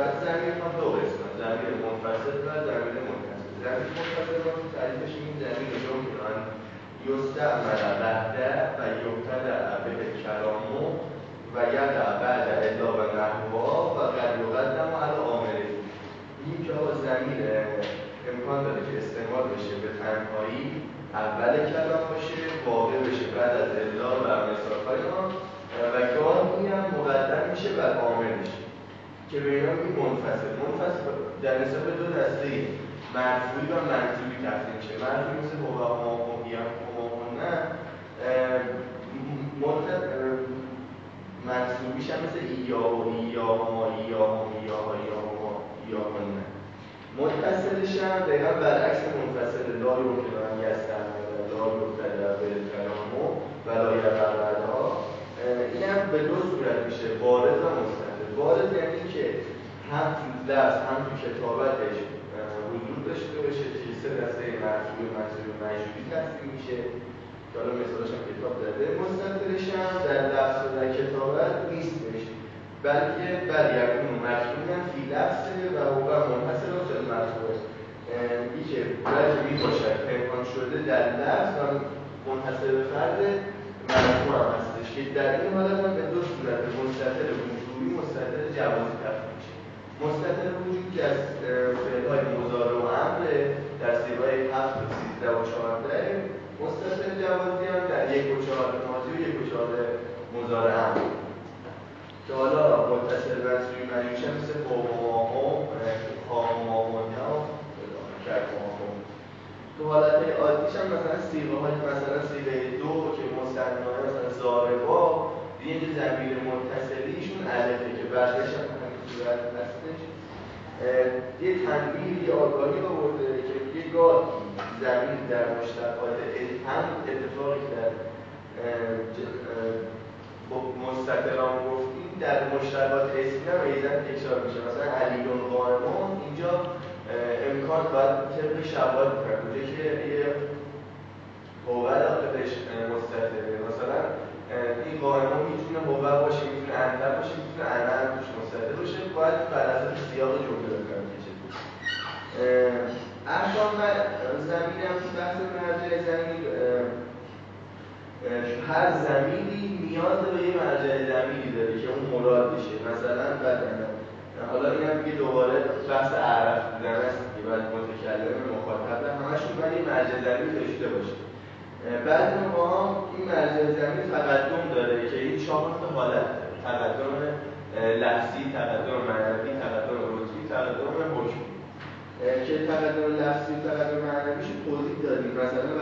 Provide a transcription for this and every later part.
زمین که که که منفصل و زمین منفصل تعریفش این زمین رو یستعمل بعده و یبتدع به کلامو و یدع بعد الا و نحوها و قد یقدم عامله. این که زمین امکان داره که استعمال بشه به تنهایی اول کلام باشه واقع بشه بعد از الا و مثالهای ما و گاهی هم مقدم میشه بر عاملش که به اینا منفصل. منفصل در نسبت دو دسته. و منصوبی تقسیم میشه. مرفوعی مثل هو ما نه منصوبیش هم مثل ایا و ایا ما ایا و ایا و ایا ما ایا و نه متصلش هم دقیقا برعکس منفصل لا یمکن ان یستعمل لا یبتدع بالکلام و لا یبعدها این هم به دو صورت میشه. وارد و مستقل وارد یعنی که هم تو درس هم تو کتابتش وجود داشته باشه که سه دسته منصوب و مجبوری تقسیم میشه. حالا مثالش هم کتاب زده مستطرش هم در لفظ و کتابت نیست نیستش بلکه مجبور هم فی لفظه و هو منحصر هم سر مجبور. است این که وجبی باشد امکان شده در لفظ هم منحصر به فرد مجبور هم هستش که در این حالت هم به دو صورت مستدر وجودی مستدر جوازی تفکر میشه. مستطر وجودی که از فعلهای مزار و امره در سیرهای هفت و 13 و 14 مستثن جوازی هم در یک و چهار ماضی و یک و چهار مزاره هم که حالا متصل بسری مریوشه مثل قومامون قومامون یا کرمامون تو حالت عادیش هم مثلا سیغه های مثلا سیغه دو که مستثنه های مثلا زاربا دیگه زمین زمین متصلیشون علفه که برگش هم همین صورت هستش. یه تنبیه یه آگاهی آورده که یه گاهی زمین در مشتقات هم اتفاقی در مستقران گفتیم در مشتقات اسمی هم ایزن تکرار میشه. مثلا علیون قائمون اینجا امکان باید طبق شواهد کرد اونجا که یه هوه داخلش مستقره مثلا این قائمون می‌تونه هوه باشه می‌تونه انتر باشه می‌تونه انر توش مستقر باشه باید بر اساس سیاق جمله بکنم کشه احکام زمین هم بحث مرجع زمین هر زمینی نیاز به یه مرجع زمینی داره که اون مراد بشه مثلا بدن حالا این هم دیگه دوباره بحث عرف بودن است که باید متکلم مخاطب همشون باید یه مرجع زمینی داشته باشه. بعد ما این مرجع زمین تقدم داره که این چهار حالت تقدم لفظی تقدم معنوی تقدم رتبی تقدم حکمی که تقدم لفظی و تقدم معنویش توضیح دادیم مثلا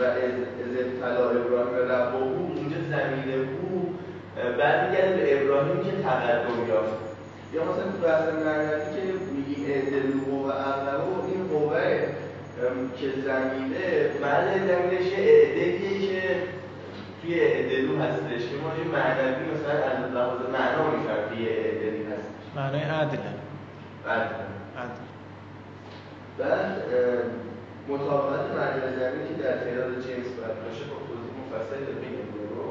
و از ابتلا ابراهیم رب او اونجا زمین او برمیگرده به ابراهیم که تقدم یافت. یا مثلا تو بحث معنوی که میگی ادلو و اقلو این قوه که زمینه معنی زمینش یه اعدهیه که توی ادلو هستش که ما یه معنوی مثلا از لحاظ معنا میفهم یه اعدلی هستش. معنای عدله عدل. عدل. بعد مطابقت مرجع زمین که در تعداد جنس باید باشه با توضیح مفصل بگیم رو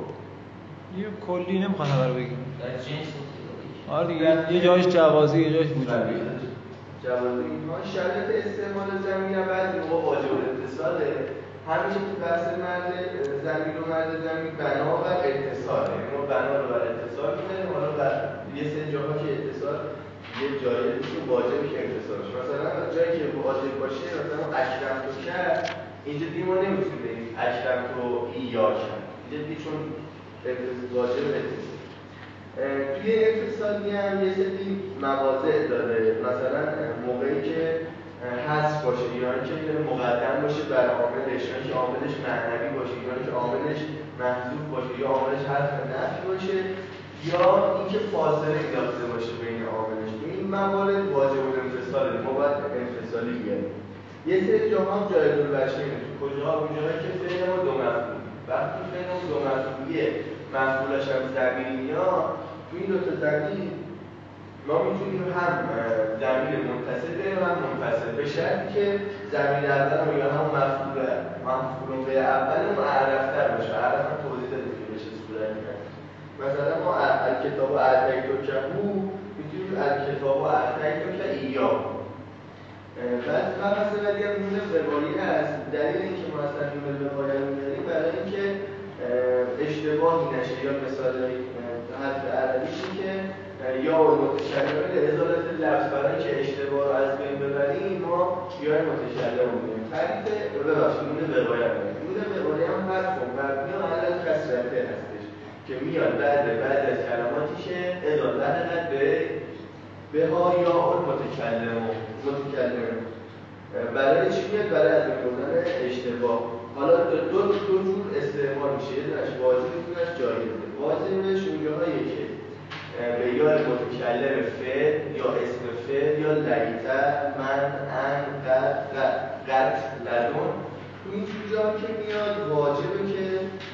یه کلی نمی‌خوان خبر بگیم. در جنس آره دیگه یه جایش جوازی یه جایش وجودی جوازی. اینها شرط استعمال زمین هم بعضی موقع واجب الاتصاله همیشه تو بحث مرد زمین و مرد زمین بنا بر اتصاله. یعنی ما بنا رو بر اتصال می‌ذاریم حالا بر یه سری جاها که اتصال یه جایی که واجب که اتصال شه مثلا جایی که واجب باشه مثلا اکرم تو کرد اینجا دیگه ما نمی‌تونیم بگیم اکرم تو ایا کرد اینجا دیگه چون واجب اتصال توی اقتصادی هم یه سری مواضع داره. مثلا موقعی که حذف باشه یا اینکه مقدم باشه بر عاملش یا عاملش معنوی باشه یا اینکه عاملش محذوف باشه یا عاملش حرف نفی باشه یا اینکه فاصله داشته باشه بین عاملش. این موارد واجب الانفصال ما باید انفصالی بیاریم. یه سری جاها هم جایز البشه تو کجا اونجایی که فعل ما دو مفهوم وقتی فعل ما مفعولش هم زمین میاد تو این دو تا زمین ما می‌تونیم هم زمین منتصل و هم منفصل. به شرطی که زمین اول یا همون مفعول مفعول به اول معرفتر باشه. عرف هم توضیح داده که به چه صورتی مثلا ما الکتاب و اتیتو کهو می‌تونیم الکتاب و اتیتو که ایا بعد مبحث بعدی هم نون هست. دلیل اینکه ما اصلا نون روایی رو میاریم برای اینکه اشتباهی نشه یا مثال حرف عربیش که یا متشکل به ازالت لفظ برای اینکه اشتباه رو از بین ببریم ما یا متشکل رو میگیم تعریف ببخشید نون روایت نون روایت هم حرف مبنی علل کسرته هستش که میاد بعد بعد از کلماتیش ازالت به به یا اون متکلم متکلم. برای چی میاد؟ برای از بردن اشتباه. حالا دو دو, جور استعمال میشه. یه دونش واجب یه جایزه واجبش اونجاهایی که به یا متکلم فعل یا اسم فعل یا لیتر من ان قد قد لدون. این چیزا که میاد واجبه که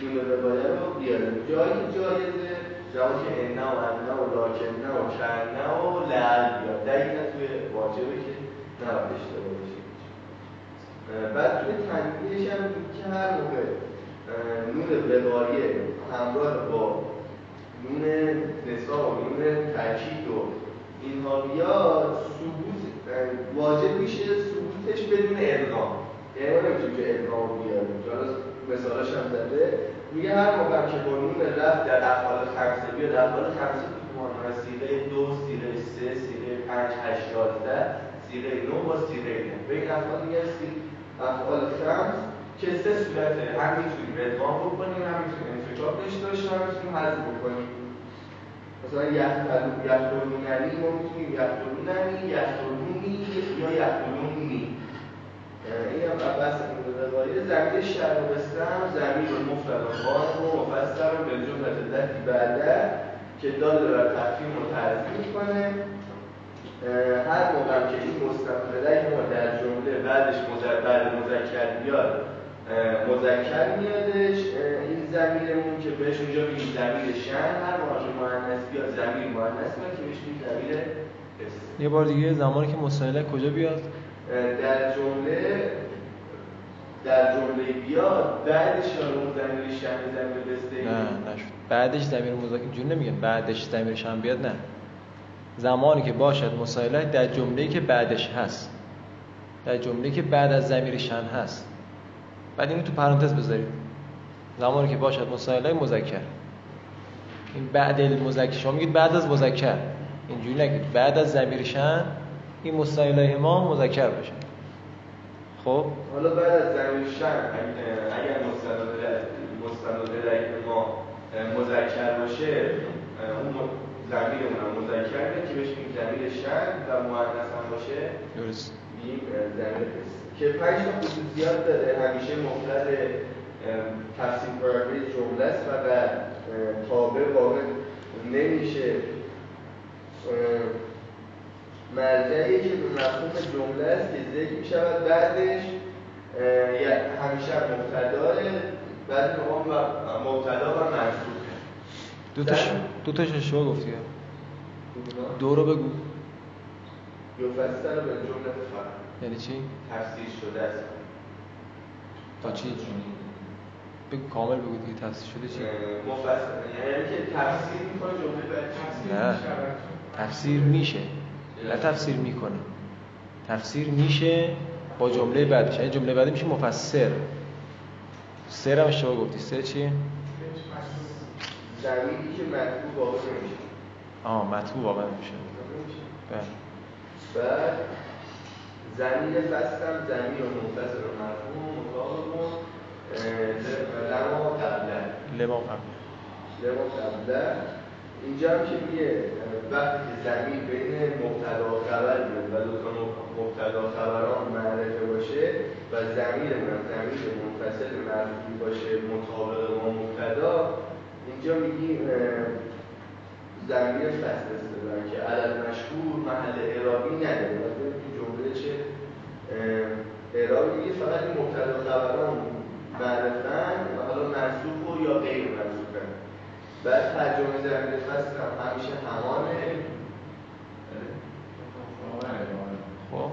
نون روایه رو بیاریم. جایی جایزه جایی که انه و انه و لاکنه و کنه و لعل بیاد. دقیقا توی واجبه که نباید اشتباه بشه بعد توی تنبیهش هم که هر موقع نون روایه همراه با نون نسا و نون تاکید و اینها بیاد ثبوت واجب میشه ثبوتش بدون ادغام. یعنی نمی‌تونیم که ادغام بیاریم. حالا مثالاش هم زده میگه هر موقع که با نون رفت در افعال خمسه بیاد افعال خمسه تو مانا سیره دو سیره سه سیره پنج هشت یازده سیره نو با سیره نه. به این افعال میگه افعال خمس که سه صورت هم می‌تونیم ادغام بکنیم هم می‌تونیم انفجاب داشته باشیم هم می‌تونیم حذف بکنیم. مثلا یختلوننی ما می‌تونیم یختلوننی یختلونی یا یختلونی این هم بحث روایه زمین شهر بستم زمین مفرد بان و مفسر رو به جملت لتی بعده که دال بر تفهیم رو تعظیم می‌کنه. هر موقع که این مستقبله ما در جمله بعدش بعد مذکر بیاد مذکر میادش. این زمیرمون که بهش اونجا میگیم زمیر شن هر موقع مؤنث بیاد زمیر مؤنث میاد که بهش میگیم زمیر یه بار دیگه زمانی که مستقله کجا بیاد؟ در جمله در جمله بیاد بعدش اون زمیر شن زمیر بسته نه نشد. بعدش زمیر مذکر جون نمیگم. بعدش زمیر شن بیاد نه. زمانی که باشد مسائله در جمله‌ای که بعدش هست. در جمله‌ای که بعد از زمیر شن هست. بعد اینو تو پرانتز بذارید. زمانی که باشد مسائله مذکر. این بعد المذکر شما میگید بعد از مذکر. اینجوری نگید. بعد از ضمیر شن این مسائله ما مذکر باشه خب. حالا بعد از ضمیر شن اگر مستند ما مذکر باشه اون ضمیرمون هم مذکر که بهش میگیم؟ ضمیر شن و مؤنث هم باشه. درست. میگیم ضمیر که پنج خصوصیات داره. همیشه مفرد تفسیر کننده جمله است و در تابع واقع نمیشه. مرجعی که به مفهوم جمله است که ذکر می شود بعدش همیشه مبتدا بعد موقع مبتدا و منصوب. دو تاش دو تاش اشتباه گفتی. دو رو بگو. یفسر به جمله فقط یعنی چی؟ تفسیر شده است. تا چی؟ بگو کامل بگو دیگه تفسیر شده چی؟ مفسر یعنی که تفسیر می‌کنه جمله بعد نه. تفسیر میشه. نه تفسیر می‌کنه. تفسیر میشه با جمله بعدش یعنی جمله بعدی میشه مفسر. سر هم اشتباه گفتی. سر چیه؟ زمینی که مطبوع واقع نمیشه آه مطبوع واقع نمیشه بله. بعد زمین فستم زمین و منفصل و مرفوع مطابق لما قبله. لما قبله. لما قبله. اینجا هم که میگه وقتی که زمین بین مبتدا خبر بیاد و دو تا مبتدا خبران معرفه باشه و زمین من زمین منفصل مرفوع باشه مطابق با مبتدا اینجا میگیم زمین فصل استدلال که عدد مشهور محل اعرابی نداره. و تو جمله چه اعرابی فقط این مبتدا خبران معرفن و حالا منصوب و یا غیر بعد ترجمه در فصل هم همیشه همانه. خب.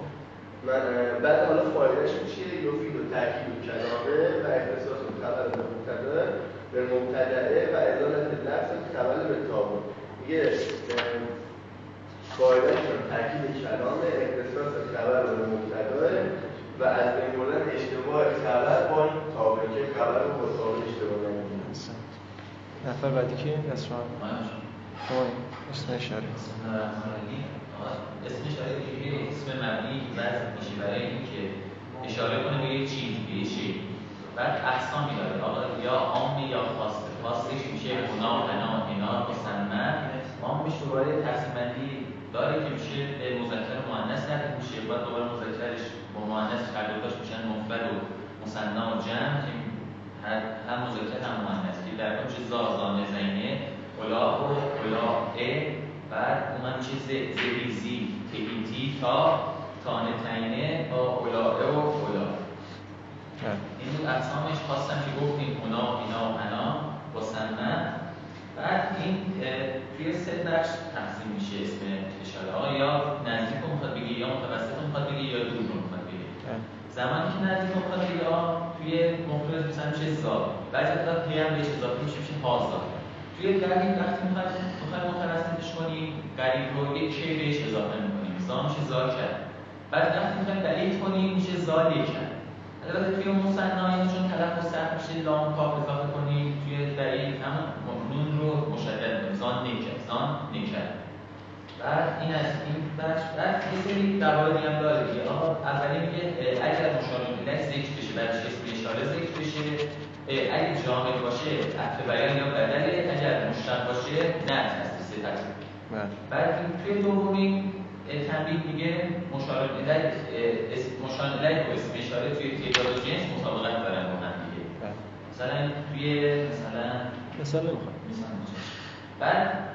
بعد حالا فایدهش چیه یفید و تاکید و کلامه و اختصاص و خبر به مبتدا به مبتدعه و ازالت لفظ خبر به تابو میگه فایدهش تاکید کلامه اختصاص خبر به مبتدا و از بین بردن اشتباه خبر با تابع که خبر رو با اشتباه نفر بعدی کی؟ دست شما اسم اشاره اسم اشاره اسم مبنی بعض میشه برای اینکه اشاره کنه به یه چیز به یه شی. بعد احسامی داره آقا یا عامی یا خاصه خاصش میشه گناه بنا اینا مسمى عامش دوباره تقسیم بندی داره که میشه به مذکر مؤنث نقل میشه. بعد دوباره مذکرش با مؤنث دوتاش میشن. مفرد و مثنا و جمع. که هم مذکر هم که در میشه زا زانه زینه الا و ا بعد اومد میشه زهیزی تهیتی تا تانه تینه با الا و الا این بود اقسامش. خواستم که گفتیم اونا اینا و انا با سنه بعد این توی سه بخش تقسیم میشه اسم اشاره ها یا نزدیک رو می‌خواد بگی یا متوسط رو می‌خواد بگی یا دور رو می‌خواد زمانی که نزدیک رو می‌خواد بگی توی مفرد مثلا میشه زا بعضی وقتا پی هم بهش اضافه میشه میشه هازا توی قریب وقتی می‌خواد می‌خواد متوسطش کنی قریب رو یک شی بهش اضافه می‌کنیم زا میشه زا کرد. بعد وقتی می‌خواد بعید کنیم میشه زا کرد. البته توی مصنع چون تلفظ سخت میشه لام کاف اضافه کنیم توی دلیل همون نون رو مشدد کنیم زان نیکر زان نیکر بعد این از این بخش بعد یه سری قواعدی هم داره دیگه. آقا اولی میگه اگر مشار الیه ذکر بشه بعدش اسم اشاره ذکر بشه اگه جامد باشه عطف بیان یا بدله اگر مشتق باشه نه هست سه ترتیب بعد این توی دومی تنبیه میگه مشار الیه مشار الیه و اسم اشاره توی تعداد و جنس مطابقت دارن با هم دیگه. مثلا توی مثلا مثال نمی‌خوام بعد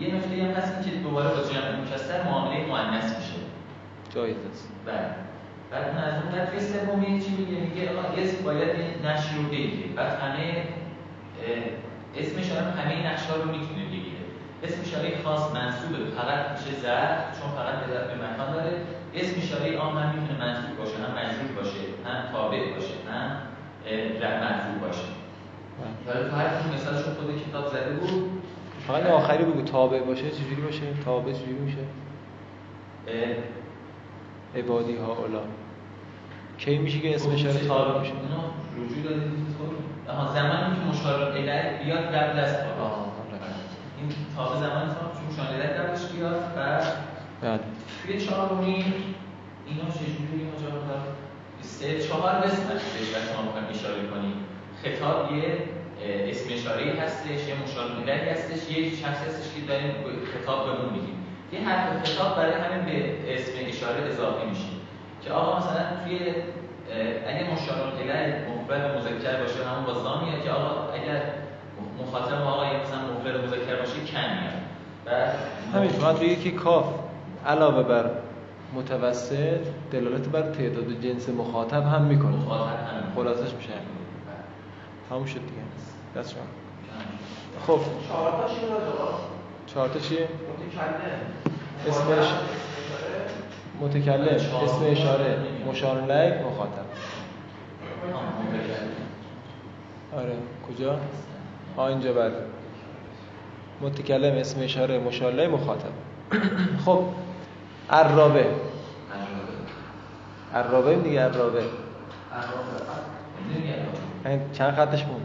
یه نکته هم هست که دوباره با جمع مکسر معامله مؤنث میشه. جایز است. بله. بعد اون از اون سومی چی میگه؟ میگه آقا اسم باید نشر رو بگیره. بعد همه اسم اشاره همه نقش ها رو می‌تونه بگیره. اسم اشاره خاص منصوب فقط میشه ظرف چون فقط به به مکان داره. اسم اشاره عام هم می‌تونه منصوب باشه. هم مجرور باشه هم تابع باشه هم مرفوع باشه. حالا تو هر کدوم مثالش خود کتاب زده بود. فقط آخری بگو تابع باشه چجوری باشه؟ تابع چجوری میشه؟ عبادی ها اولا. کی میشه که اسم اشاره تابع میشه؟ رجوع دادید آها زمانی که مشار الیه بیاد قبل از تابع. این تابع زمانی که مشار الیه قبلش بیاد و بله توی چهارمی اینا چجوری ماجرا سه چهار قسمت بهش شما می‌خوایم اشاره کنیم. خطاب یه اسم اشاره هستش یه مشار الیه هستش یه شخص هستش که داریم خطاب بهمون میگیم. یه حرف خطاب برای همین به اسم اشاره اضافه میشه که آقا مثلا توی اگه مشار الیه مفرد مذکر باشه همون با زامیه که آقا اگر مخاطب آقا مثلا مفرد مذکر باشه کم میاد. همین فقط بگی که کاف علاوه بر متوسط دلالت بر تعداد جنس مخاطب هم می‌کنه مخاطب هم. خلاصش میشه. تموم شد دیگه. دست شما خب. چهار تا چی داره چهار تا چیه متکلم اسمش متکلم. اسم اشاره. مشار الیه مخاطب. آره. کجا؟ ها اینجا بعد متکلم اسم اشاره. مشار الیه مخاطب. خب. عرابه. عرابه. دیگه عرابه. یعنی چند خطش مون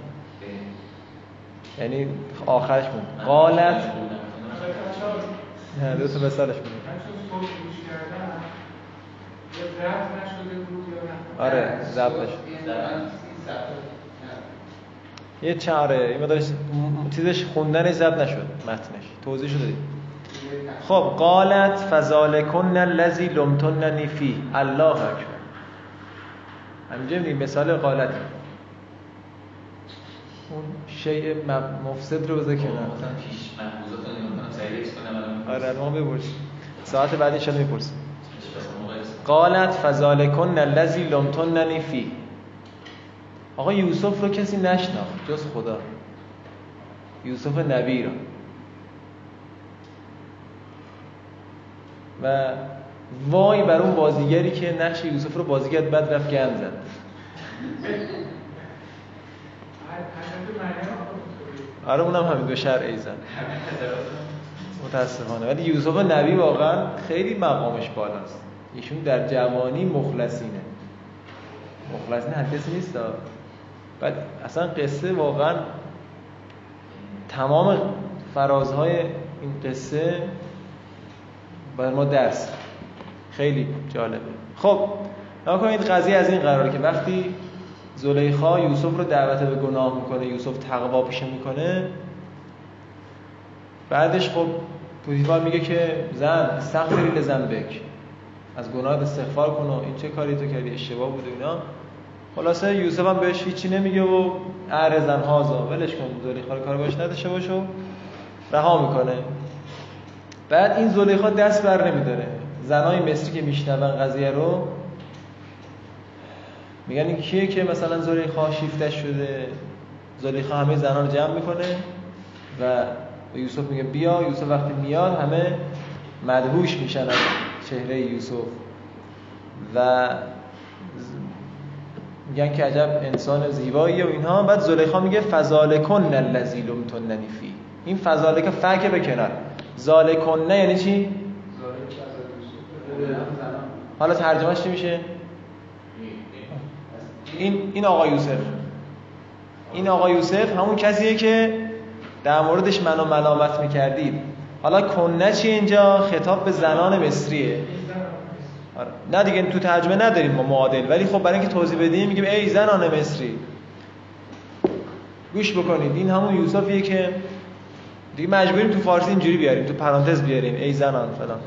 یعنی آخرش مون قالت نه دو تا مثالش مون آره ضبط یه چاره این مدارش چیزش خوندنش ضبط نشد متنش. توضیح شده خب قالت فذالکن الذی لمتننی فی الله اکبر. همینجا مثال قالت اون شیء مفسد رو بذار کنار. پیش محفوظات رو کنم آره ما بپرسیم ساعت بعد ان می‌پرسیم قالت فذالکن الذی لمتننی فی. آقا یوسف رو کسی نشناخت جز خدا. یوسف نبی را و وای بر اون بازیگری که نقش یوسف رو بازی کرد بعد رفت گند زد. آره اونم همین دو شهر ایزن متاسفانه. ولی یوسف نبی واقعا خیلی مقامش بالاست. ایشون در جوانی مخلصینه. مخلصین هر نیست. بعد اصلا قصه واقعا تمام فرازهای این قصه برای ما درس. خیلی جالبه. خب نکنید قضیه از این قراره که وقتی زلیخا یوسف رو دعوت به گناه می‌کنه یوسف تقوا پیشه می‌کنه. بعدش خب پوتیفار میگه که زن استغفری لذنبک از گناه استغفار کن و این چه کاری تو کردی؟ اشتباه بوده اینا. خلاصه یوسف هم بهش هیچی نمیگه و ارزن هازا ولش کن زلیخا رو کار باش نداشته و رها می‌کنه. بعد این زلیخا دست بر نمیداره. زنای مصری که میشنون قضیه رو میگن این کیه که مثلا زلیخا شیفته شده؟ زلیخا همه زنها رو جمع می‌کنه و یوسف میگه بیا. یوسف وقتی میاد همه مدهوش میشن از چهره یوسف و میگن که عجب انسان زیبایی و اینها. بعد زلیخا میگه فزالکن الذی لمتننی فی. این فزالک فک به کنار. زالکنه یعنی چی؟ حالا ترجمهش چی میشه؟ این این آقا یوسف. این آقا یوسف همون کسیه که در موردش منو ملامت می‌کردید حالا کنه چی اینجا؟ خطاب به زنان مصریه. آره. نه دیگه تو ترجمه نداریم ما معادل ولی خب برای اینکه توضیح بدیم میگیم ای زنان مصری. گوش بکنید. این همون یوسفیه که دیگه مجبوریم تو فارسی اینجوری بیاریم تو پرانتز بیاریم. ای زنان فلان.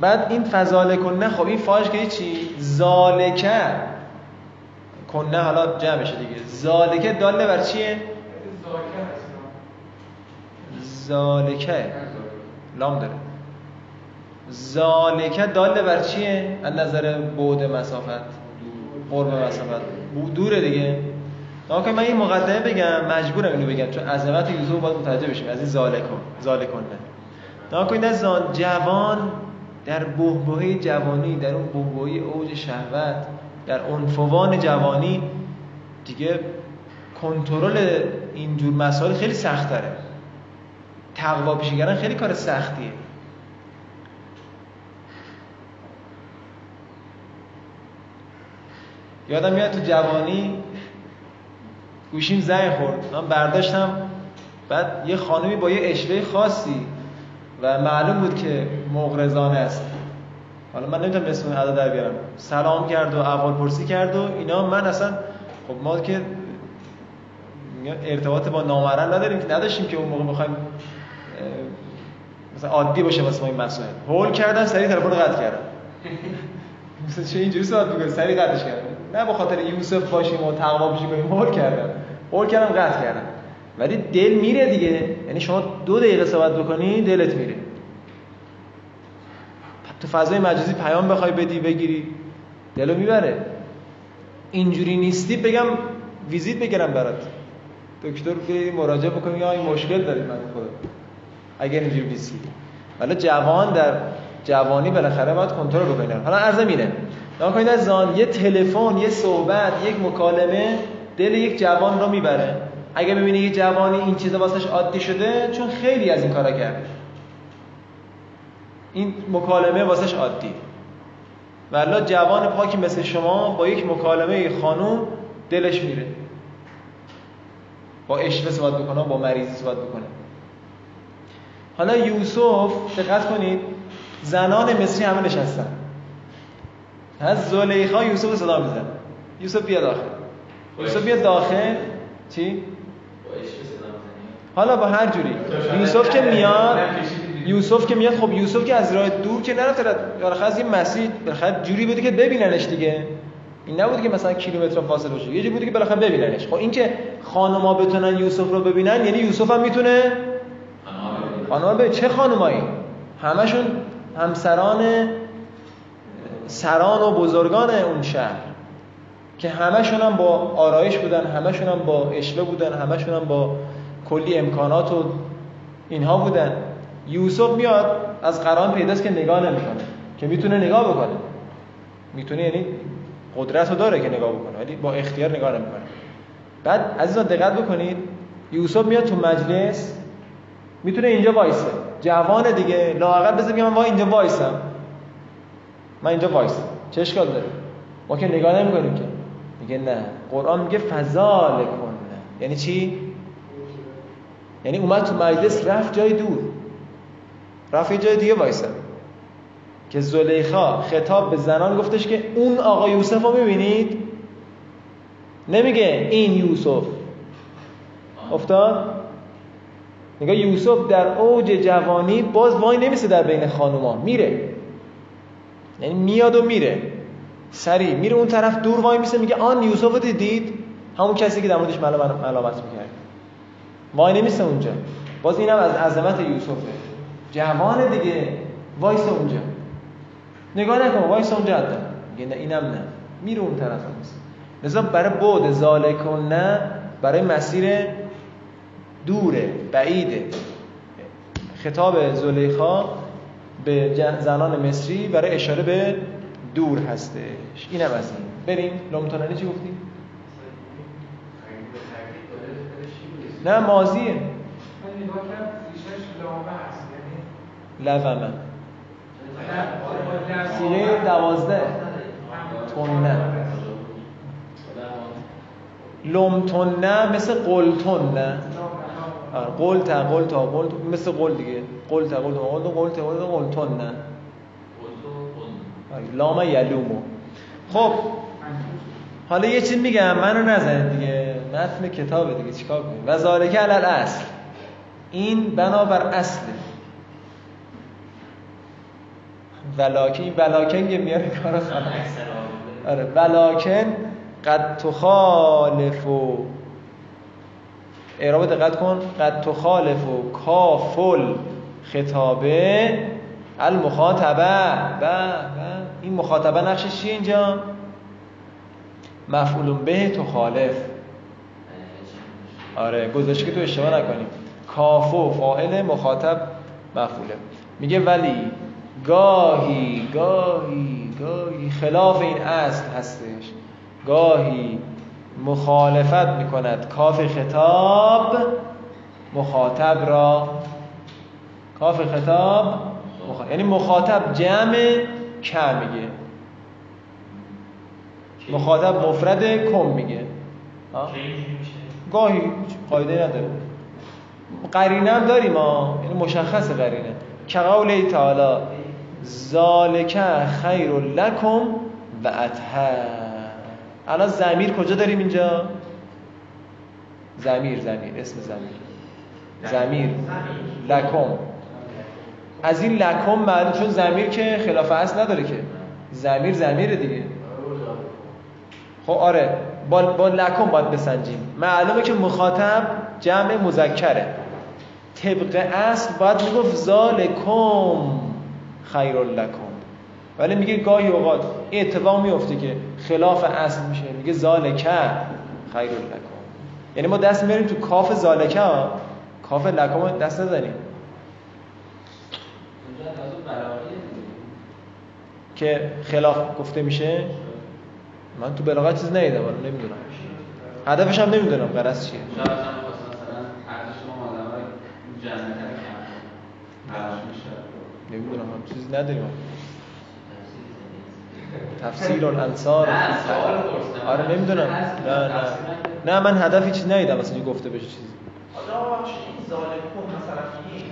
بعد این فضاله کنه خب این فاش که چی زالکه کنه حالا جمعشه دیگه. زالکه داله بر چیه؟ زالکه لام داره. زالکه داله بر چیه؟ از نظر بعد مسافت. قرب مسافت. دوره دیگه. که من این مقدمه بگم. مجبورم اینو بگم. چون عظمت یوسف باید متوجه بشیم. از این زالکون زالکونه ناکنید از جوان در بهبهه جوانی در اون بهبهه اوج شهوت در عنفوان جوانی دیگه کنترل اینجور مسائل خیلی سخت داره تقوا پیشگرن خیلی کار سختیه. یادم میاد تو جوانی گوشیم زنگ خورد. من برداشتم بعد یه خانمی با یه اشوه خاصی و معلوم بود که مغرزانه است. حالا من نمی‌تونم اسم ادا در بیارم. سلام کرد و احوال پرسی کرد و اینا. من اصلا خب ما که ارتباط با نامرن نداریم که نداشتیم که اون موقع بخوایم مثلا عادی باشه واسه ما این مسائل. هول کردم سری تلفن قطع کردم مثلا چه اینجوری صحبت می‌کنی؟ سری قطعش کردم نه به خاطر یوسف باشیم و تقوا بشیم هول کردم هول کردم قطع کردم ولی دل میره دیگه. یعنی شما دو دقیقه صحبت بکنی دلت میره. تو فضای مجازی پیام بخوای بدی بگیری. دلو می‌بره. اینجوری نیستی بگم ویزیت بگیرم برات. دکتر بری مراجعه بکنی یا این مشکل دارید من خدا اگر اینجوری نیستی. ولی جوان در جوانی بالاخره باید کنترل بکنه حالا ارزم اینه. کنید از زان یه تلفن یه صحبت یک مکالمه دل یک جوان رو می‌بره. اگه ببینی یه جوانی این چیزا واسش عادی شده چون خیلی از این کارا کرده. این مکالمه واسش عادی. ولی جوان پاکی مثل شما با یک مکالمه خانوم دلش میره. با اشوه صحبت بکنه با مریضی صحبت بکنه. حالا یوسف دقت کنید زنان مصری همه نشستن. از زلیخا یوسف صدا میزن یوسف بیا داخل یوسف بیا داخل. چی؟ حالا با هر جوری یوسف که میاد یوسف که میاد خب یوسف که از راه دور که نرفته بالاخره از این مسیر بالاخره جوری بوده که ببیننش دیگه. این نبوده که مثلا کیلومتر فاصله باشه یه جوری بوده که بالاخره ببیننش. خب این که خانما بتونن یوسف رو ببینن یعنی یوسف هم می‌تونه؟ خانما به چه خانمایی همشون همسران سران و بزرگان اون شهر. که همشون هم با آرایش بودن همشون هم با اشوه بودن همشون هم با کلی امکانات و اینها بودن. یوسف میاد از قرآن پیداست که نگاه نمی‌کنه که می‌تونه نگاه بکنه. می‌تونه یعنی قدرت رو داره که نگاه بکنه ولی با اختیار نگاه نمی‌کنه. بعد عزیزان دقت بکنید یوسف میاد تو مجلس می‌تونه اینجا وایسه. جوان دیگه لااقل بذار من وای اینجا وایسم. من اینجا وایسم. چه اشکال داره؟ ما که نگاه نمی‌کنیم که. میگه نه. قرآن میگه فضال کنه یعنی چی؟ یعنی اومد تو مجلس رفت جای دور. رفت جای دیگه وایسه که زلیخا خطاب به زنان گفتش که اون آقا یوسف رو می‌بینید؟ نمیگه این یوسف. افتاد؟ نگاه یوسف در اوج جوانی باز وای نمیسه در بین خانوما. میره. یعنی میاد و میره. سری میره اون طرف دور وایمیسه میگه آن یوسف رو دیدید؟ همون کسی که در موردش ملامت می‌کرد. وای نمیسه اونجا. باز اینم از عظمت یوسفه. جوان دیگه. وایس اونجا. نگاه نکن وایس اونجا حتی. میگه نه اینم نه. میره اون طرف نیست لذا برای بعد ذلکن نه برای مسیر دوره بعیده. خطاب زلیخا به زنان مصری برای اشاره به دور هستش. اینم از این. بریم. لومتونانی چی گفتی؟ نه ماضیه لومه سیغه دوازده. تونه لومتونه مثل قلتونه قول تا قول تا قول مثل قول دیگه. قول تا قول تا قول تون نه؟ لام یلومو. خب حالا یه چیز میگم منو نزنید دیگه. متن کتابه دیگه چیکار کنیم؟ و ذالک علل اصل این بنابر اصله. ولاکن این ولاکن یه میاره کار آره ولاکن قد تخالف و اعراب دقت کن. قد تخالف و کافل خطابه المخاطبه. به. این مخاطبه نقشش چیه اینجا؟ مفعول به تخالف آره گذاشته که تو اشتباه نکنیم کافو فاعل مخاطب مفعوله. میگه ولی گاهی گاهی گاهی خلاف این اصل هستش. گاهی مخالفت می‌کند. کاف خطاب مخاطب را. کاف خطاب مخاطب. یعنی مخاطب جمع کم میگه. مخاطب مفرد کم میگه. گاهی قاعده نداره. قرینه هم داریم ها یعنی مشخص قرینه. که قول تعالی ذالک خیر لکم و اطهر. الان زمیر کجا داریم اینجا؟ زمیر زمیر اسم زمیر زمیر لکم. از این لکم معلوم چون زمیر که خلاف اصل نداره که. زمیر زمیره دیگه. خب آره با, با لکم باید بسنجیم. معلومه که مخاطب جمع مذکره. طبق اصل باید می‌گفت ذالکم خیر لکم ولی میگه گاهی اوقات این اتفاق میفته که خلاف اصل میشه. میگه زالکه خیر لکم یعنی ما دست می‌بریم تو کاف زالکه ها. کاف لکم دست نزنیم. که خلاف گفته میشه من تو بلاغت چیز نیدم ولی نمی‌دونم. هدفش هم نمی‌دونم قرص چیه؟ نمی‌دونم هم چیز نداریم. تفسیر الانصار. آره نمی‌دونم. نه نه. نه من هدفی چیز ندیدم مثلا گفته بشه چیزی. آقا این ظالمون مثلا کی؟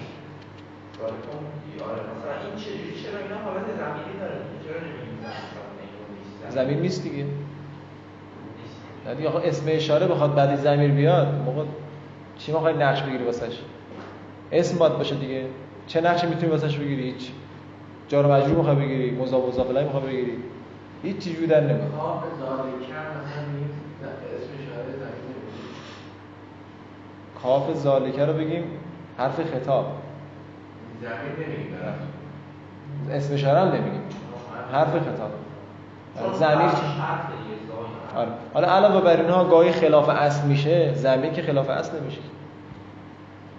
ظالمون آره مثلا این چجوری چرا اینا حالت زمینی داره چرا نمیگیم زمین نیست دیگه. دیگه آقا اسم اشاره بخواد بعدی زمیر بیاد موقع چی می‌خوای نقش بگیری واسش؟ اسم باید باشه دیگه. چه نقشی می‌تونی واسش بگیری؟ هیچ. جار مجرور می‌خوای بگیری مضاف مضاف الیه می‌خوای بگیری. هیچ چیزی در نمیاد کاف ذالکه رو بگیم حرف خطاب. اسم اشاره هم نمیگیم. حرف خطاب. زمیر آره. حالا علاوه بر اینها گاهی خلاف اصل میشه زمین که خلاف اصل نمیشه.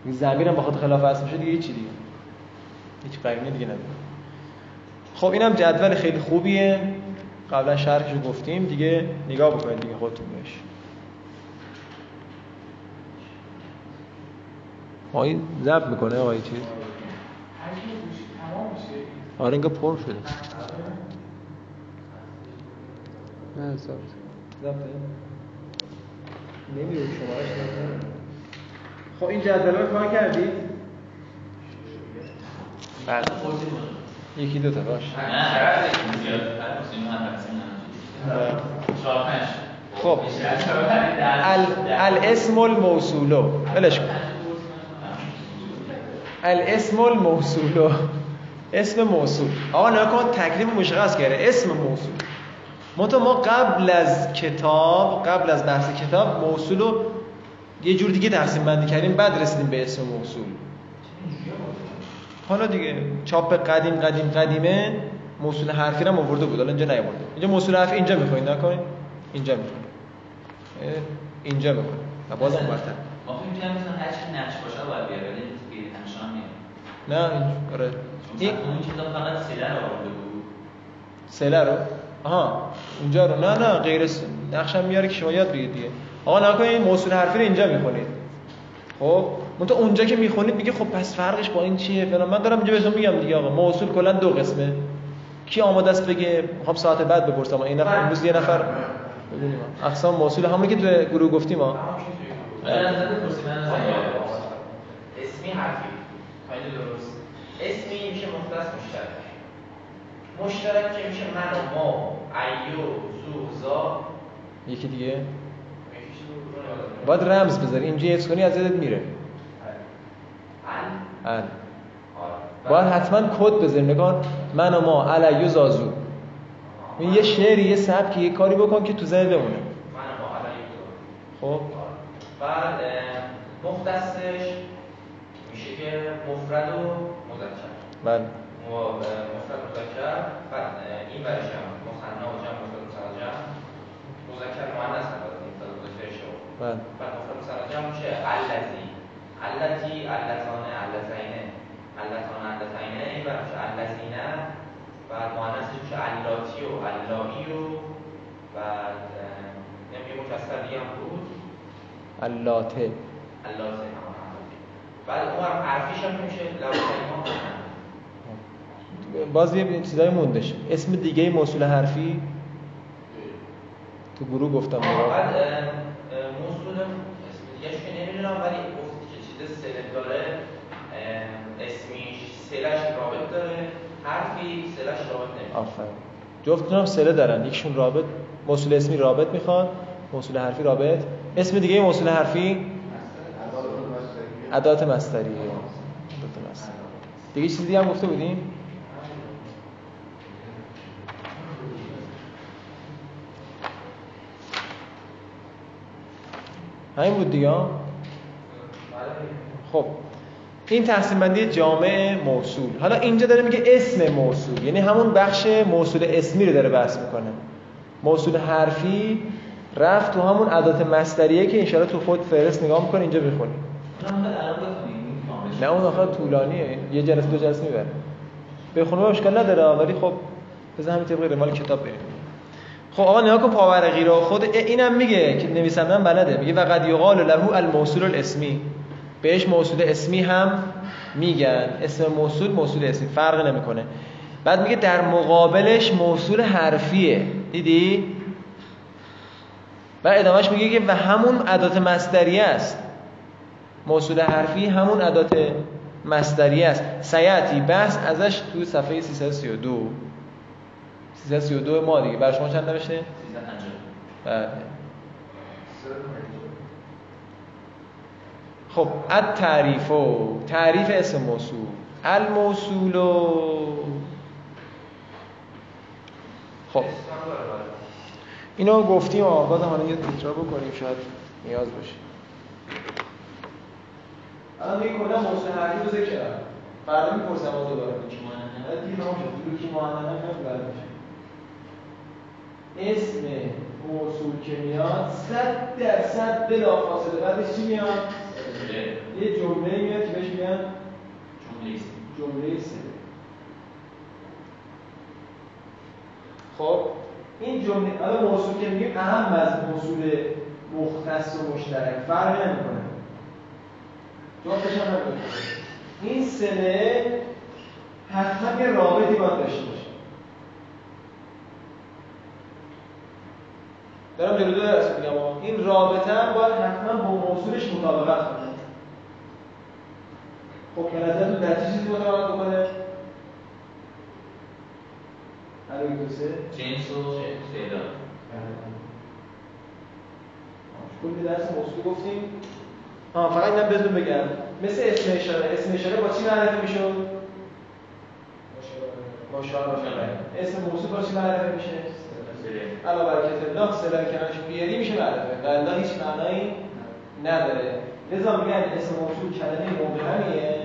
زمین هم بخاطر خلاف اصل میشه دیگه هیچی دیگه. هیچ قرینه دیگه نداره. خب اینم جدول خیلی خوبیه. قبلا شرحش رو گفتیم. دیگه نگاه بکنید دیگه خودتون بهش. آقای زب می‌کنه آقای چیز؟ آره اینگاه پر شده. نه ثبت نمیره شمارش خب این جدول رو کار کردید بعد. یکی دو تا باش. خب. ال الاسم الموصولو ولش کن. الاسم الموصولو اسم موصول. آقا نگاه کن تکلیف مشخص کرده. اسم موصول. منتها ما قبل از کتاب قبل از بحث کتاب موصول رو یه جور دیگه تقسیم بندی کردیم بعد رسیدیم به اسم موصول. حالا دیگه چاپ قدیم قدیم قدیمه موصول حرفی رو هم آورده بود حالا اینجا نیاورده. اینجا موصول حرفی اینجا می‌خواین نکنین. اینجا می‌خواین. اینجا می‌خواین و برتر مثلا هر چی نقش باشه باید بیاره نه آره. این اون کتاب فقط سیله رو آورده بود. سله رو؟ آها اونجا رو. نه نه غیر نقشم میاره که شما یاد بگیرید دیگه. آقا نکنید موصول حرفی رو اینجا می‌خونید. خب منتها اونجا که می‌خونید میگه خب پس فرقش با این چیه؟ فلان. من دارم اینجا بهتون میگم دیگه آقا. موصول کلا دو قسمه. کی آماده است بگه؟ می‌خوام ساعت بعد بپرسم. این نفر امروز یه نفر. ببینیم اقسام موصول همونی که تو گروه گفتیم ها من از نظر پرسی من از نظر اسمی حرفی خیلی درست اسمی میشه مختص مشترک مشترک که میشه من و ما ایو زو زا یکی دیگه؟ باید رمز بذاری. اینجا حفظ کنی از یادت میره. ال. آره. باید حتما کد بذاریم نگاه من و ما علی و زازو این یه شعری یه سبکی یه کاری بکن که تو ذهن بمونه. من و ما علیه زو خب. بعد اه، مختصش میشه که مفرد و مذکر. بله. مذکر بعد اه، این برش هم مثنا و جمع مفرد مثنا جمع. مذکر مؤنث هم باید مفرد مذکرش رو بله. بعد مفرد مثنا جمع میشه الذی التی اللتانه اللتینه اللتانه اللتینه این برش الذینه بعد مؤنثش میشه اللاتی و اللائی و بعد نمیگه مفسر دیگه هم بود. اللاته اللازم بعد اون حرفیش هم میشه لوازم باز یه چیزایی موندش. اسم دیگه موصول حرفی؟ تو گروه گفتم. بعد موصول اسم دیگهش که نمی‌دونم ولی گفت که چیز سله داره اسمیش سلش رابط داره. حرفی سلش رابط نمیشه. آفرین. جفتشون هم سله دارن. یکشون رابط موصول اسمی رابط می‌خواد موصول حرفی رابط. اسم دیگه موصول حرفی؟ ادات مصدریه ادات مصدری دیگه چیز دیگه هم گفته بودیم؟ همین بود دیگه؟ خب. این تقسیم بندی جامع موصول. حالا اینجا داره میگه اسم موصول. یعنی همون بخش موصول اسمی رو داره بحث می‌کنه. موصول حرفی رفت تو همون ادات مصدریه که انشاءالله تو خود فهرست نگاه می‌کنه اینجا بخونی. نه اون آخر طولانیه. یه جلسه دو جلسه می‌بره. بخونه اشکال نداره ولی خب بذار همین طبق روال کتاب بریم. خب آقا نگاه کن پاورقی رو. خود اینم میگه که نویسنده هم بلده. میگه و قد یقال له الموصول الاسمی. بهش موصول اسمی هم میگن. اسم موصول موصول اسمی. فرق نمی‌کنه. بعد میگه در مقابلش موصول حرفیه. دیدی؟ و ادامهش میگه که و همون ادات مصدریه است. موصول حرفی همون ادات مصدریه است. سیعتی بحث ازش تو صفحه 332 332 ما دیگه. بر شما چند؟ 350. بله خب اد تعریف و تعریف اسم موصول. الموصول و خب. اینو گفتیم آقا حالا یه تکرار بکنیم شاید نیاز باشه. الان دیگه کلا موصول حرفی رو ذکر کردم فردا می‌پرسم دوباره که معنی حالا دیگه دیگه کی معنی میشه. اسم موصول که میاد صد درصد بلافاصله. بعدش چی میاد؟ یه جمله میاد که بهش میگن جمله جمله سه خب این جمله حالا موصول که میگیم اهم از موصول مختص و مشترک. فرق نمی‌کنه. جفتش هم نمی‌کنه این سله حتما یه رابطی باید داشته باشه. دارم جلو دو درس میگم. این رابطه هم باید حتما با موصولش مطابقت کنه. خب به نظر در چه چیزی مطابقت بکنه؟ هر یک دو سه جنس و تعداد کلی درس موضوع گفتیم. آه فقط اینم بهتون بگم. مثل اسم اشاره. اسم اشاره با چی معرفی می‌شد مشابه اسم موضوع با چی معرفی میشه؟ سه. علاوه بر کتاب الله سلام کنارش بیاری میشه معرفه و هیچ معنایی نداره. لذا میگن اسم موضوع کلمه مبهمیه.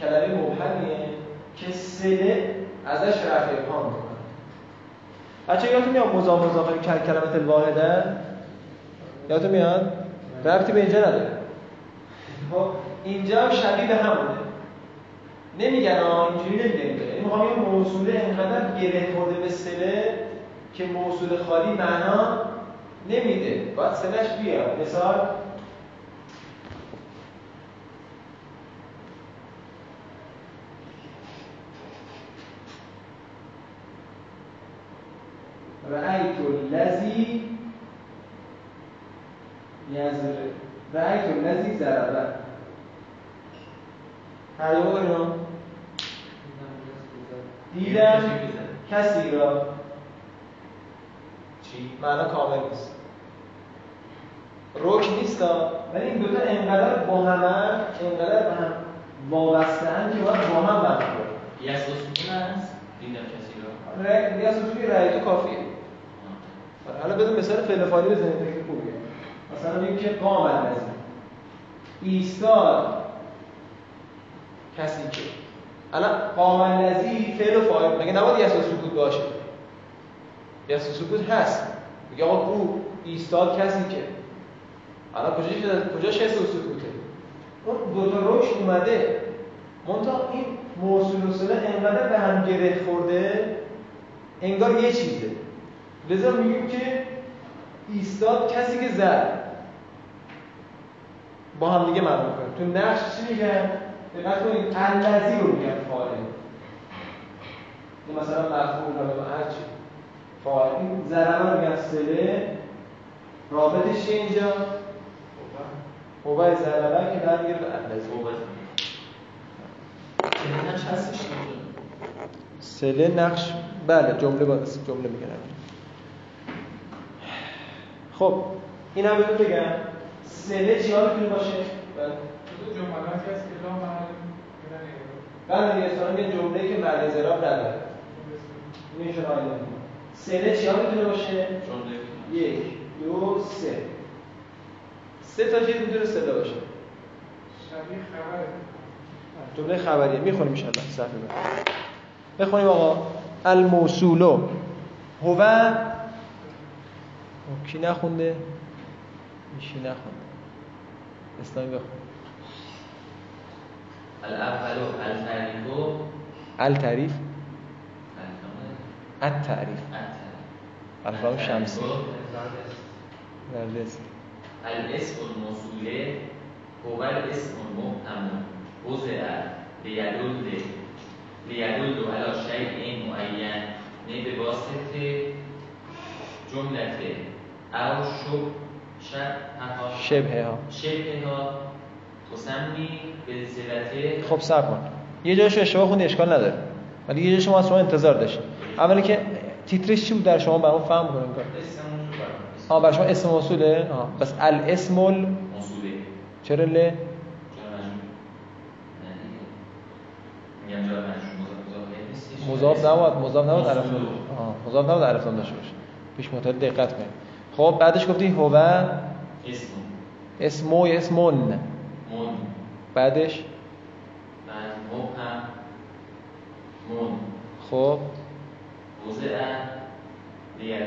کلمه مبهمیه که سله ازش رفع ابهام می‌کنه. بچه یادتون میاد مضاف مضاف کل کلمت الواحده؟ یادتون میاد؟ ربطی به اینجا نداره. خب اینجا هم شبیه همونه. نمیگن اینجوری نمیگن اینجا یعنی می‌خوام یه موصوله انقدر گره خورده به سله که موصول خالی معنا نمیده. باید سلش بیاد مثال رأیت الذی یزر رأیت الذی ضربه دو اینو دیدم کسی را چی؟ معنا کامل نیست. رکن نیست. ولی این دوتا انقدر با هم انقدر به هم وابسته هم که باید با هم برخورد یه از سکون هست؟ دیدم کسی را؟ رأی دیگه از اصولی رأی تو کافیه. حالا بذار مثال فعل فاعلی بزنید که خوبیه. مثلا میگیم که قام الذی. ایستاد. کسی که الان قام الذی فعل فاعل مگه نباید اساس سکوت باشه؟ اساس سکوت هست. میگه آقا او ایستاد کسی که. الان کجاش کجاش اساس سکوته؟ اون دو تا رشد اومده. منتها این موصول و انقدر به هم گره خورده انگار یه چیزه. لذا میگیم که ایستاد کسی که زد. با هم دیگه معلوم کنیم تو نقش چی میگن؟ دقت کنید الذی رو میگن فاعل. این مثلا مفعول رو هر چی. فاعل. این ضربه رو میگن سله. رابطش اینجا؟ هو ضربه که در میگه به الذی سله نقش. بله جمله با جمله میگن خب این هم بهتون بگم. سله چی ها می‌تونه باشه؟ بله. جملاتی هست که لا محل بله یه جمله که معنی زراب نداره. این میشه قاعده سله چی ها می‌تونه باشه؟ جمله. یک دو سه. سه تا چیز می‌تونه سله باشه. شبیه خبره. جمله خبریه. می‌خونیم ان شاء الله صفحه بعد. بخونیم آقا. الموصولو هو. کی نخونده؟ ایشی نخونده. اسلامی بخون. الاول التعریف التعریف التعریف الفلام شمسی در لسه الاسم الموصوله هو الاسم المبهم وضع ليدل ليدل على شيء معين. نه به واسطه جملت او شب شبهها شبه ها. به صلت خب صبر کن. یه جایش اشتباه خوندی اشکال نداره. ولی یه جایش شما از شما انتظار داشتیم اولی که تیترش چی بود در شما؟ برام فهم کنیم ها برای شما اسم موصوله؟ ها بس الاسم ال چرا ل جا جا مجموع مضاف نیستش. مضاف لام آه مضاف الف لام داشته باشه. پیش متعال دقت کنید. خب بعدش گفتی هو اسم. اسمو اسمون بعدش؟ بعد مبهم خب. وضع لیدل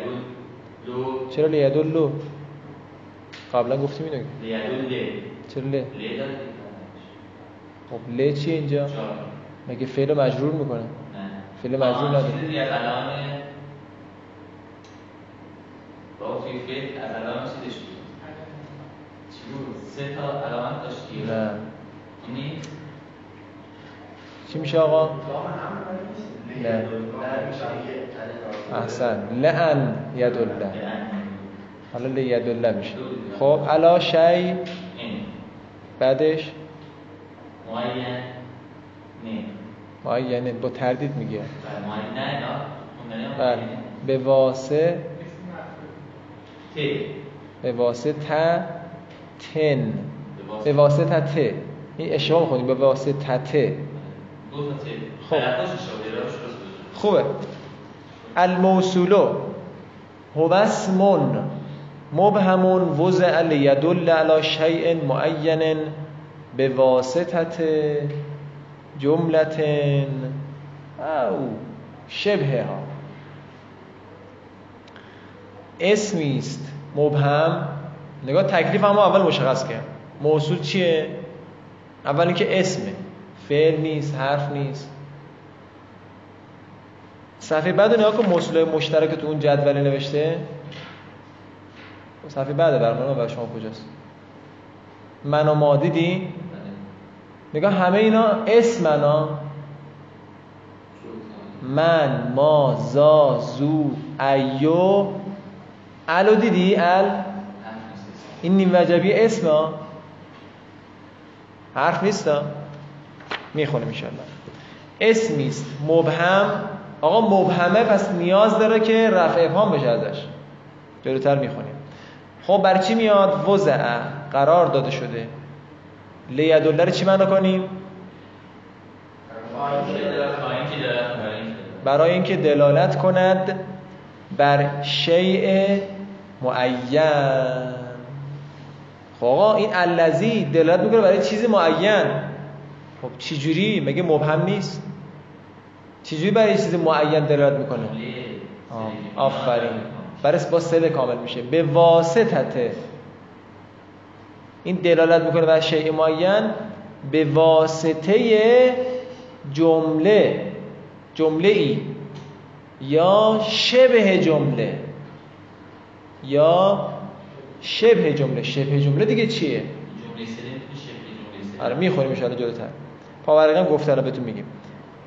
لو چرا لیدلو قبلا گفتیم اینو. لیدل چرا ل. خب ل چیه اینجا. مگه فعل مجرور می‌کنه؟ نه. فعل مجرور نداره. چیز دیگه از الان با فعل از الان چیزش بود چی بود؟ سه تا علامت داشت دیگه نه. یعنی چی میشه آقا. نه. احسن. لعن یدله لأن حالا لیدله میشه. خب علا شی. بعدش؟ معین. نه معینه با تردید میگه. بله، بله. به واسه ت. به واسه ت تن. به واسه ت. این اشتباه می‌خونیم به ت خب. خوبه. الموصولو هو اسم مبهم وضع لیدل علی شیء معین به واسطت جملت او شبه ها. اسمی است. مبهم. نگاه تکلیف هم اول مشخص کرد. موصول چیه؟ اول اینکه اسمه. فعل نیست حرف نیست. صفحه بعد نگاه کن موصول مشترک تو اون جدول نوشته. صفحه بعد برنامه و شما کجاست؟ من و ما دیدی. نگاه همه اینا اسمنا من ما زا زو ایو الو دیدی؟ ال. این نیم وجبی اسم ها. حرف نیست ها می‌خونیم انشالله اسمی است مبهم. آقا مبهمه پس نیاز داره که رفع ابهام بشه ازش. جلوتر می‌خونیم. خب برای چی میاد؟ وضع قرار داده شده. لیدله رو چی معنا کنیم. برای اینکه دلالت کند بر شیء معین. خب آقا این الذی دلالت می‌کنه برای چیز معین. خب چجوری؟ مگه مبهم نیست؟ چجوری برای چیز معین دلالت می‌کنه. آفرین. برای با سله کامل میشه. به واسطته. این دلالت می‌کنه بر شیء معین. به واسطه جمله. جمله ای. یا شبه جمله. یا شبه جمله شبه جمله دیگه چیه. آره می‌خوریم ان جلوتر. پاورقی هم گفته الان بهتون میگیم.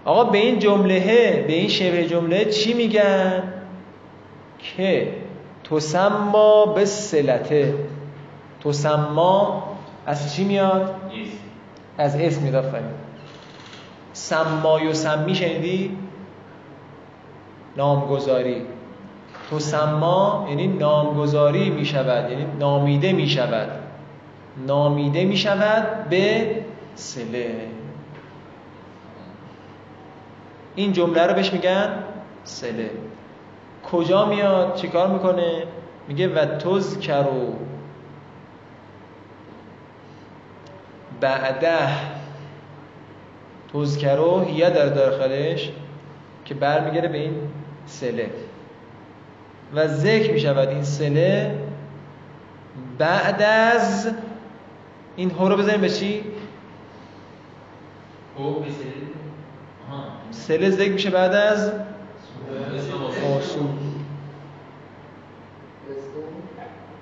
آقا به این جمله به این شبه جمله چی میگن؟ که تسما به سلته تسما از چی میاد. از اسم میاد آفرین. سما و سمی شنیدی؟ نامگذاری. تسما یعنی نامگذاری می شود یعنی نامیده می شود نامیده می شود به سله. این جمله رو بهش میگن سله. کجا میاد؟ چیکار می‌کنه؟ میگه و تذکرو بعده تذکرو هیه در داخلش که برمیگره به این سله. و ذکر می شود این سله بعد از این هو رو بزنیم به چی؟ سله ذکر میشه بعد از موصول.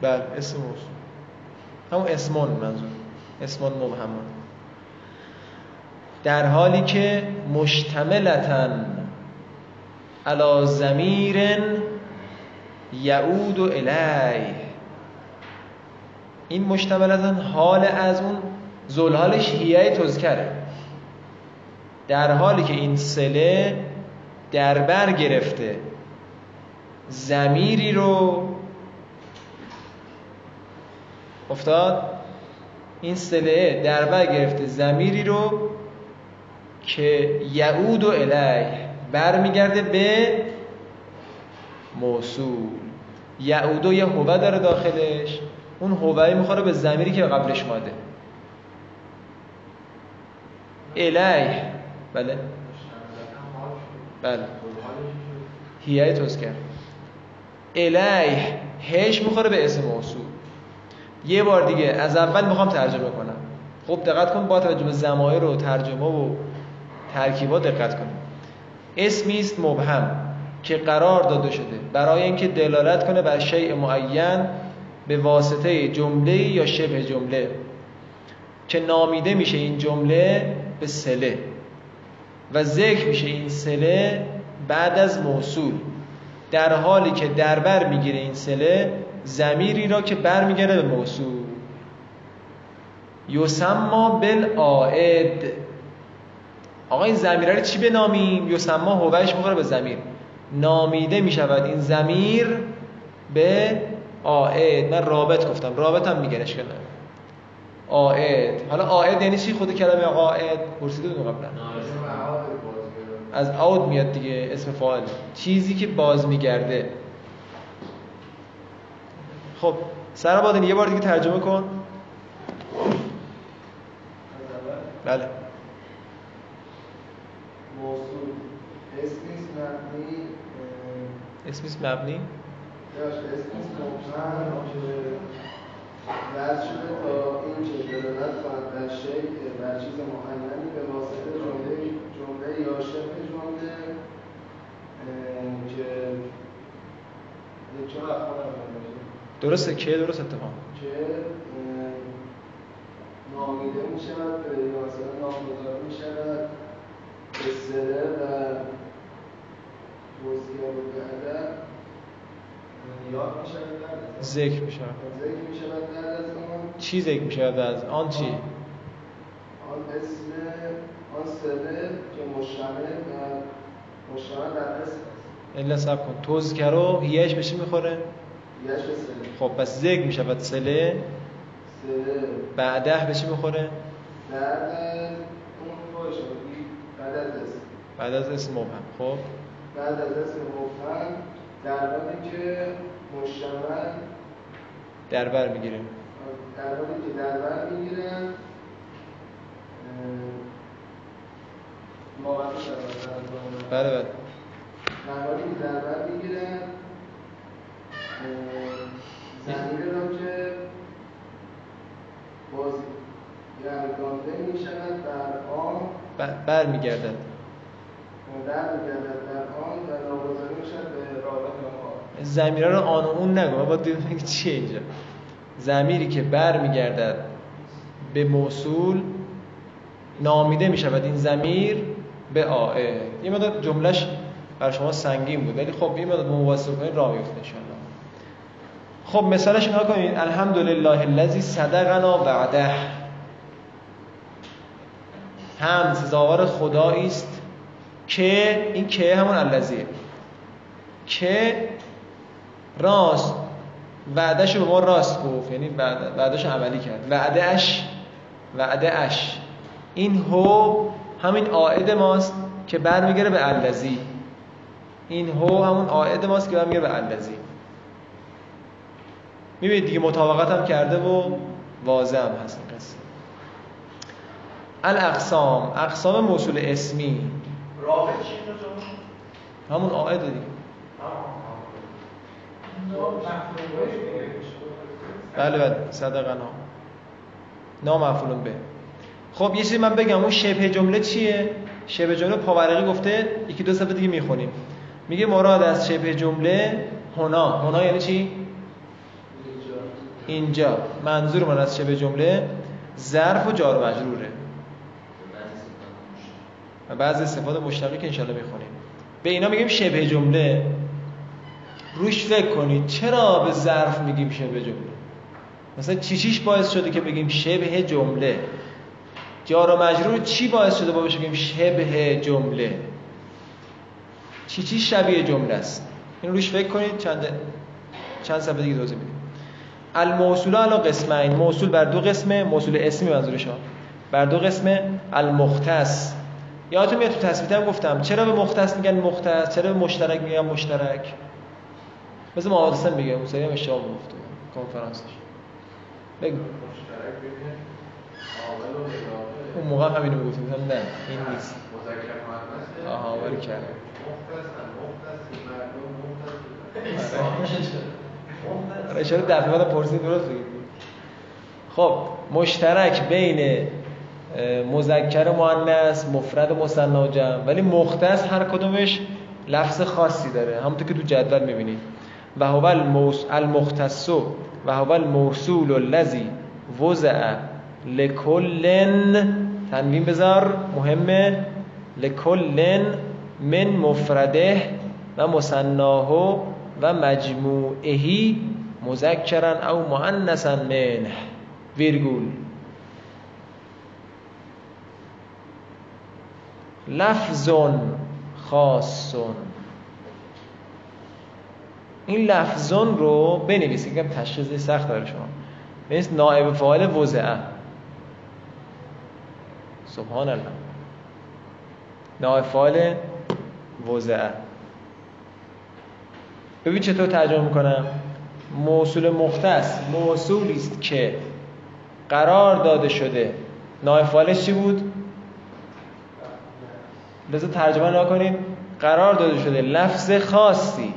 بله اسم موصول همون اسمون منظور. اسمون مبهمون در حالی که مشتملتن علا زمیر یعود الیه. این مشتملتن حال از اون زلحالش هیه تذکره. در حالی که این سله در بر گرفته زمیری رو افتاد. این سله در بر گرفته زمیری رو که یعود و الیه برمیگرده به موصول. یعود و یه هوه داره داخلش. اون هوه می‌خوره به زمیری که قبلش ماده الیه. بله. بله. هیئه تذکر الیه. هش می‌خوره به اسم موصول. یه بار دیگه از اول می‌خوام ترجمه کنم. خب دقت کن با توجه به زمایر و ترجمه و ترکیبات دقت کنیم. اسمی است مبهم. که قرار داده شده. برای اینکه دلالت کنه بر شیء معین به واسطه جمله یا شبه جمله. که نامیده میشه این جمله؟ به سله. و ذکر میشه این سله بعد از موصول. در حالی که دربر می‌گیره این سله زمیری را که برمیگرده به موصول. یسما بالعائد آقا این زمیره رو چی بنامیم یسما هوش می‌خوره به زمیر نامیده می‌شود این زمیر به آئد. من رابط گفتم. رابط هم میگه اشکال آئد. حالا آئد یعنی چی؟ خود کلمه قائد پرسیده بودم قبلا. از عود میاد دیگه اسم فاعل. چیزی که باز میگرده. خب سر بادن یه بار دیگه ترجمه کن. بله. موصول اسمیست مبنی مبنی؟ وضع شده تا این که دلالت کند بر شیء بر چیز معینی به واسطه جمله جمله یا شبه جمله که درسته که درست اتفاق. که نامیده می شود به مثلا نامگذاری می شود به و توصیه و بعد یاد بعد از آن. ذکر میشه ذکر بعد از آن. چی ذکر میشه از آن چی؟ آن اسم آن سره که مشتمل بر مشتمل بر اسم الا سب کن. تذکرو هیش به چی می‌خوره؟ یش به خب پس ذکر می‌شود سله. سره بعده به چی می‌خوره؟ بعد اون بعد از اسم. بعد از اسم مبهم. خب. بعد از اسم مبهم در حالی که مشتمل در بر می‌گیره در حالی که در بر می‌گیرن موقع بله بله. در حالی که در بر می‌گیرن زمین را که باز گردانده می شود بر آن بر میگردد در میگردد بر آن و ناگذاری می شود به رابط ما زمیره رو آن و اون نگو. بگی چیه اینجا؟ زمیری که بر میگردد به موصول نامیده می شود این زمیر به آه این مدت جملش بر شما سنگین بود. ولی خب این مدت مواصل کنید راه میفته انشاءالله. خب مثالش نها کنید. الحمدلله الذی صدقنا وعده. هم سزاوار خدایی است که این که همون الذیه. که راست. وعدهش رو به ما راست گفت. یعنی وعد- وعدهش رو عملی کرد. وعدهش وعدهش این هو همین عائد ماست که برمیگره به الذی. این هو همون عائد ماست که برمیگره به الذی. می‌بینید دیگه مطابقت هم کرده و واضح هم هست این قصه. الاقسام. اقسام موصول اسمی. رابط؟ همون عائد دیگه. بله بله صدقنا نامفعول به. خب یه چیزی من بگم اون شبه جمله چیه؟ شبه جمله پاورقی گفته یکی دو صفحه دیگه می‌خونیم. میگه مراد از شبه جمله هنا. هنا یعنی چی؟ اینجا. منظور من از شبه جمله ظرف و جار و مجروره. و بعضی صفات مشتقی که انشالله می‌خونیم. به اینا میگیم شبه جمله. روش فکر کنید. چرا به ظرف میگیم شبه جمله؟ مثلا چی چیش باعث شده که بگیم شبه جمله؟ جار و مجرور چی باعث شده باشه بگیم شبه جمله؟ چی چی شبیه جمله است؟ این روش فکر کنید. چند چند صفحه دیگه توضیح میدیم الموصول علی قسمین. موصول بر دو قسمه. موصول اسمی منظورش ها. بر دو قسمه. المختص. یادتون میاد تو تثبیت هم گفتم. چرا به مختص میگن مختص؟ چرا به مشترک میگن مشترک؟ مثل میگه اون سری هم اشتباه گفته کنفرانسش. بگو. اون موقع هم اینو می‌گفتیم گفتم نه این نیست. آها، باری کرد. مختص اشاره دفعه بعد پرسید درست بگید خب مشترک بین مذکر مؤنث مفرد مثنا و جمع. ولی مختص هر کدومش لفظ خاصی داره. همونطور که تو جدول می‌بینید و هو المختص و هو الموصول الذی وضع لکل تنوین بذار مهمه لکل من مفرده و مصناه و مجموعهی مذکرا او مؤنثا منه. ویرگول. لفظون خاصون این لفظون رو بنویسید که تشخیص سخت داره شما. مثل نائب فاعل وضعه. سبحان الله. نائب فاعل وضعه. ببین چطور ترجمه می‌کنم؟ موصول مختص موصولی است که قرار داده شده. نائب فاعلش چی بود؟ بذار ترجمه نکنید. قرار داده شده. لفظ خاصی.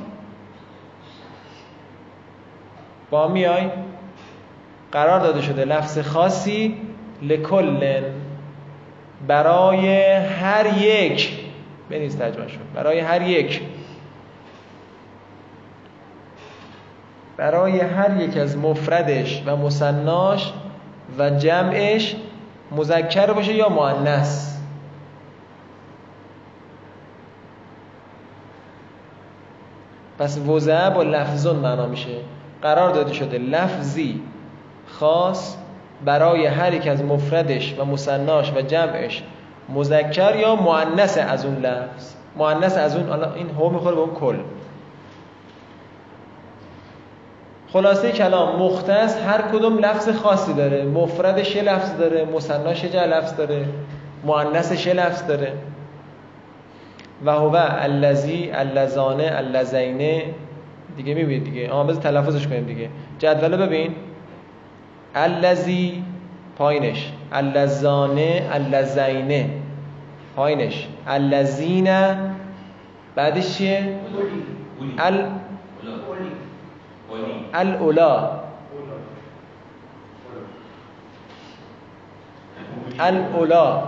با میای قرار داده شده لفظ خاصی لکل برای هر یک بنیز ترجمه شد برای هر یک. برای هر یک از مفردش و مصناش و جمعش مذکر باشه یا مؤنث. پس وضع با لفظون معنا میشه. قرار داده شده لفظی خاص برای هر یک از مفردش و مصناش و جمعش مذکر یا مؤنث از اون لفظ؟ مؤنث از اون این هو می‌خوره به اون کل. خلاصه کلام مختص هر کدوم لفظ خاصی داره. مفردش یه لفظ داره مصناش یه لفظ داره مؤنثش یه لفظ داره. و هو الذی اللذانه اللذینه دیگه می‌بینید دیگه. آها بذار تلفظش کنیم دیگه. جدول ببین. الذی پایینش. اللذانه اللذینه پایینش. اللذین بعدش چیه؟ ال الاولا الاولا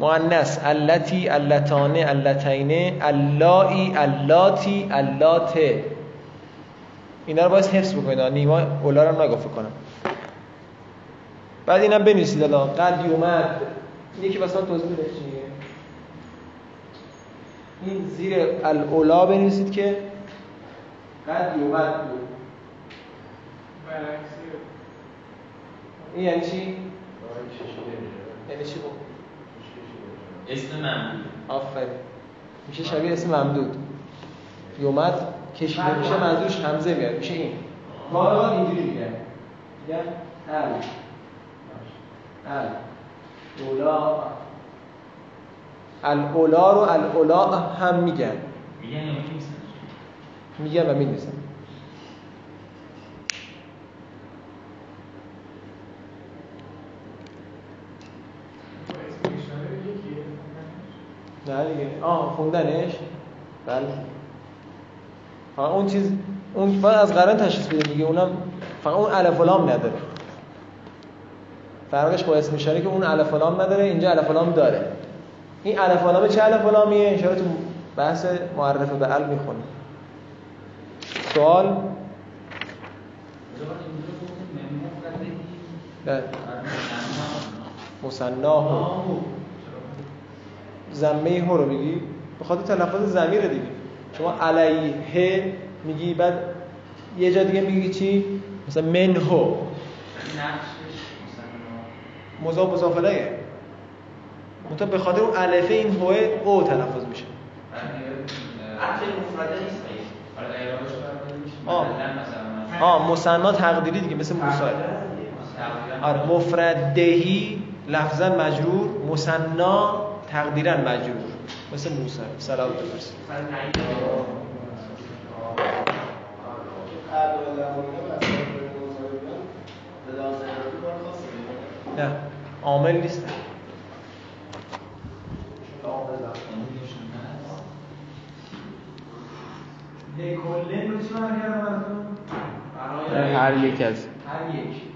مؤنث اللتی اللتانه اللتینه اللایی اللاتی اللاته. اینا رو باید حفظ بکنید. نیما اولا رو نگفت کنم. بعد اینم بنویسید الان. قد یومد اینی که مثلا توضیح بده چیه. این زیر الاولا بنویسید که قد یومد این یعنی چی؟ یعنی چی بود؟ اسم ممدود آفرین. میشه شبیه اسم ممدود یومد کشیده میشه منظورش همزه میاد میشه این. ما اینجوری میگن. میگن ال. ال. اولا. الاولا رو الاولا هم میگن. میگن یا؟ میگن و می‌دونستم اسم اشاره یکیه نه دیگه. آه خوندنش؟ بله. فقط اون چیز اون باید از قرن تشخیص بدیم دیگه. اونم فقط اون الف و لام نداره. فرقش با اسم اشاره که اون الف و لام نداره اینجا الف و لام داره. این الف و لام چه الف و لامیه؟ اشاره تو بحث معرفه به ال می‌خونه. سوال؟ بله مصناه زمه هو رو میگی؟ به خاطر تلفظ ضمیر دیگه شما علیه میگی بعد یه جا دیگه میگی چی؟ مثلا من هو مضاف مضاف الیه منتها به خاطر اون الفه این هو او تلفظ میشه. آه. آه مثنا تقدیری دیگه مثل موسی. آره. مفردهی لفظا مجرور مثنا تقدیرا مجبور. مثل موسی. سلام برس نه عامل نیست. هر یک از هر یک.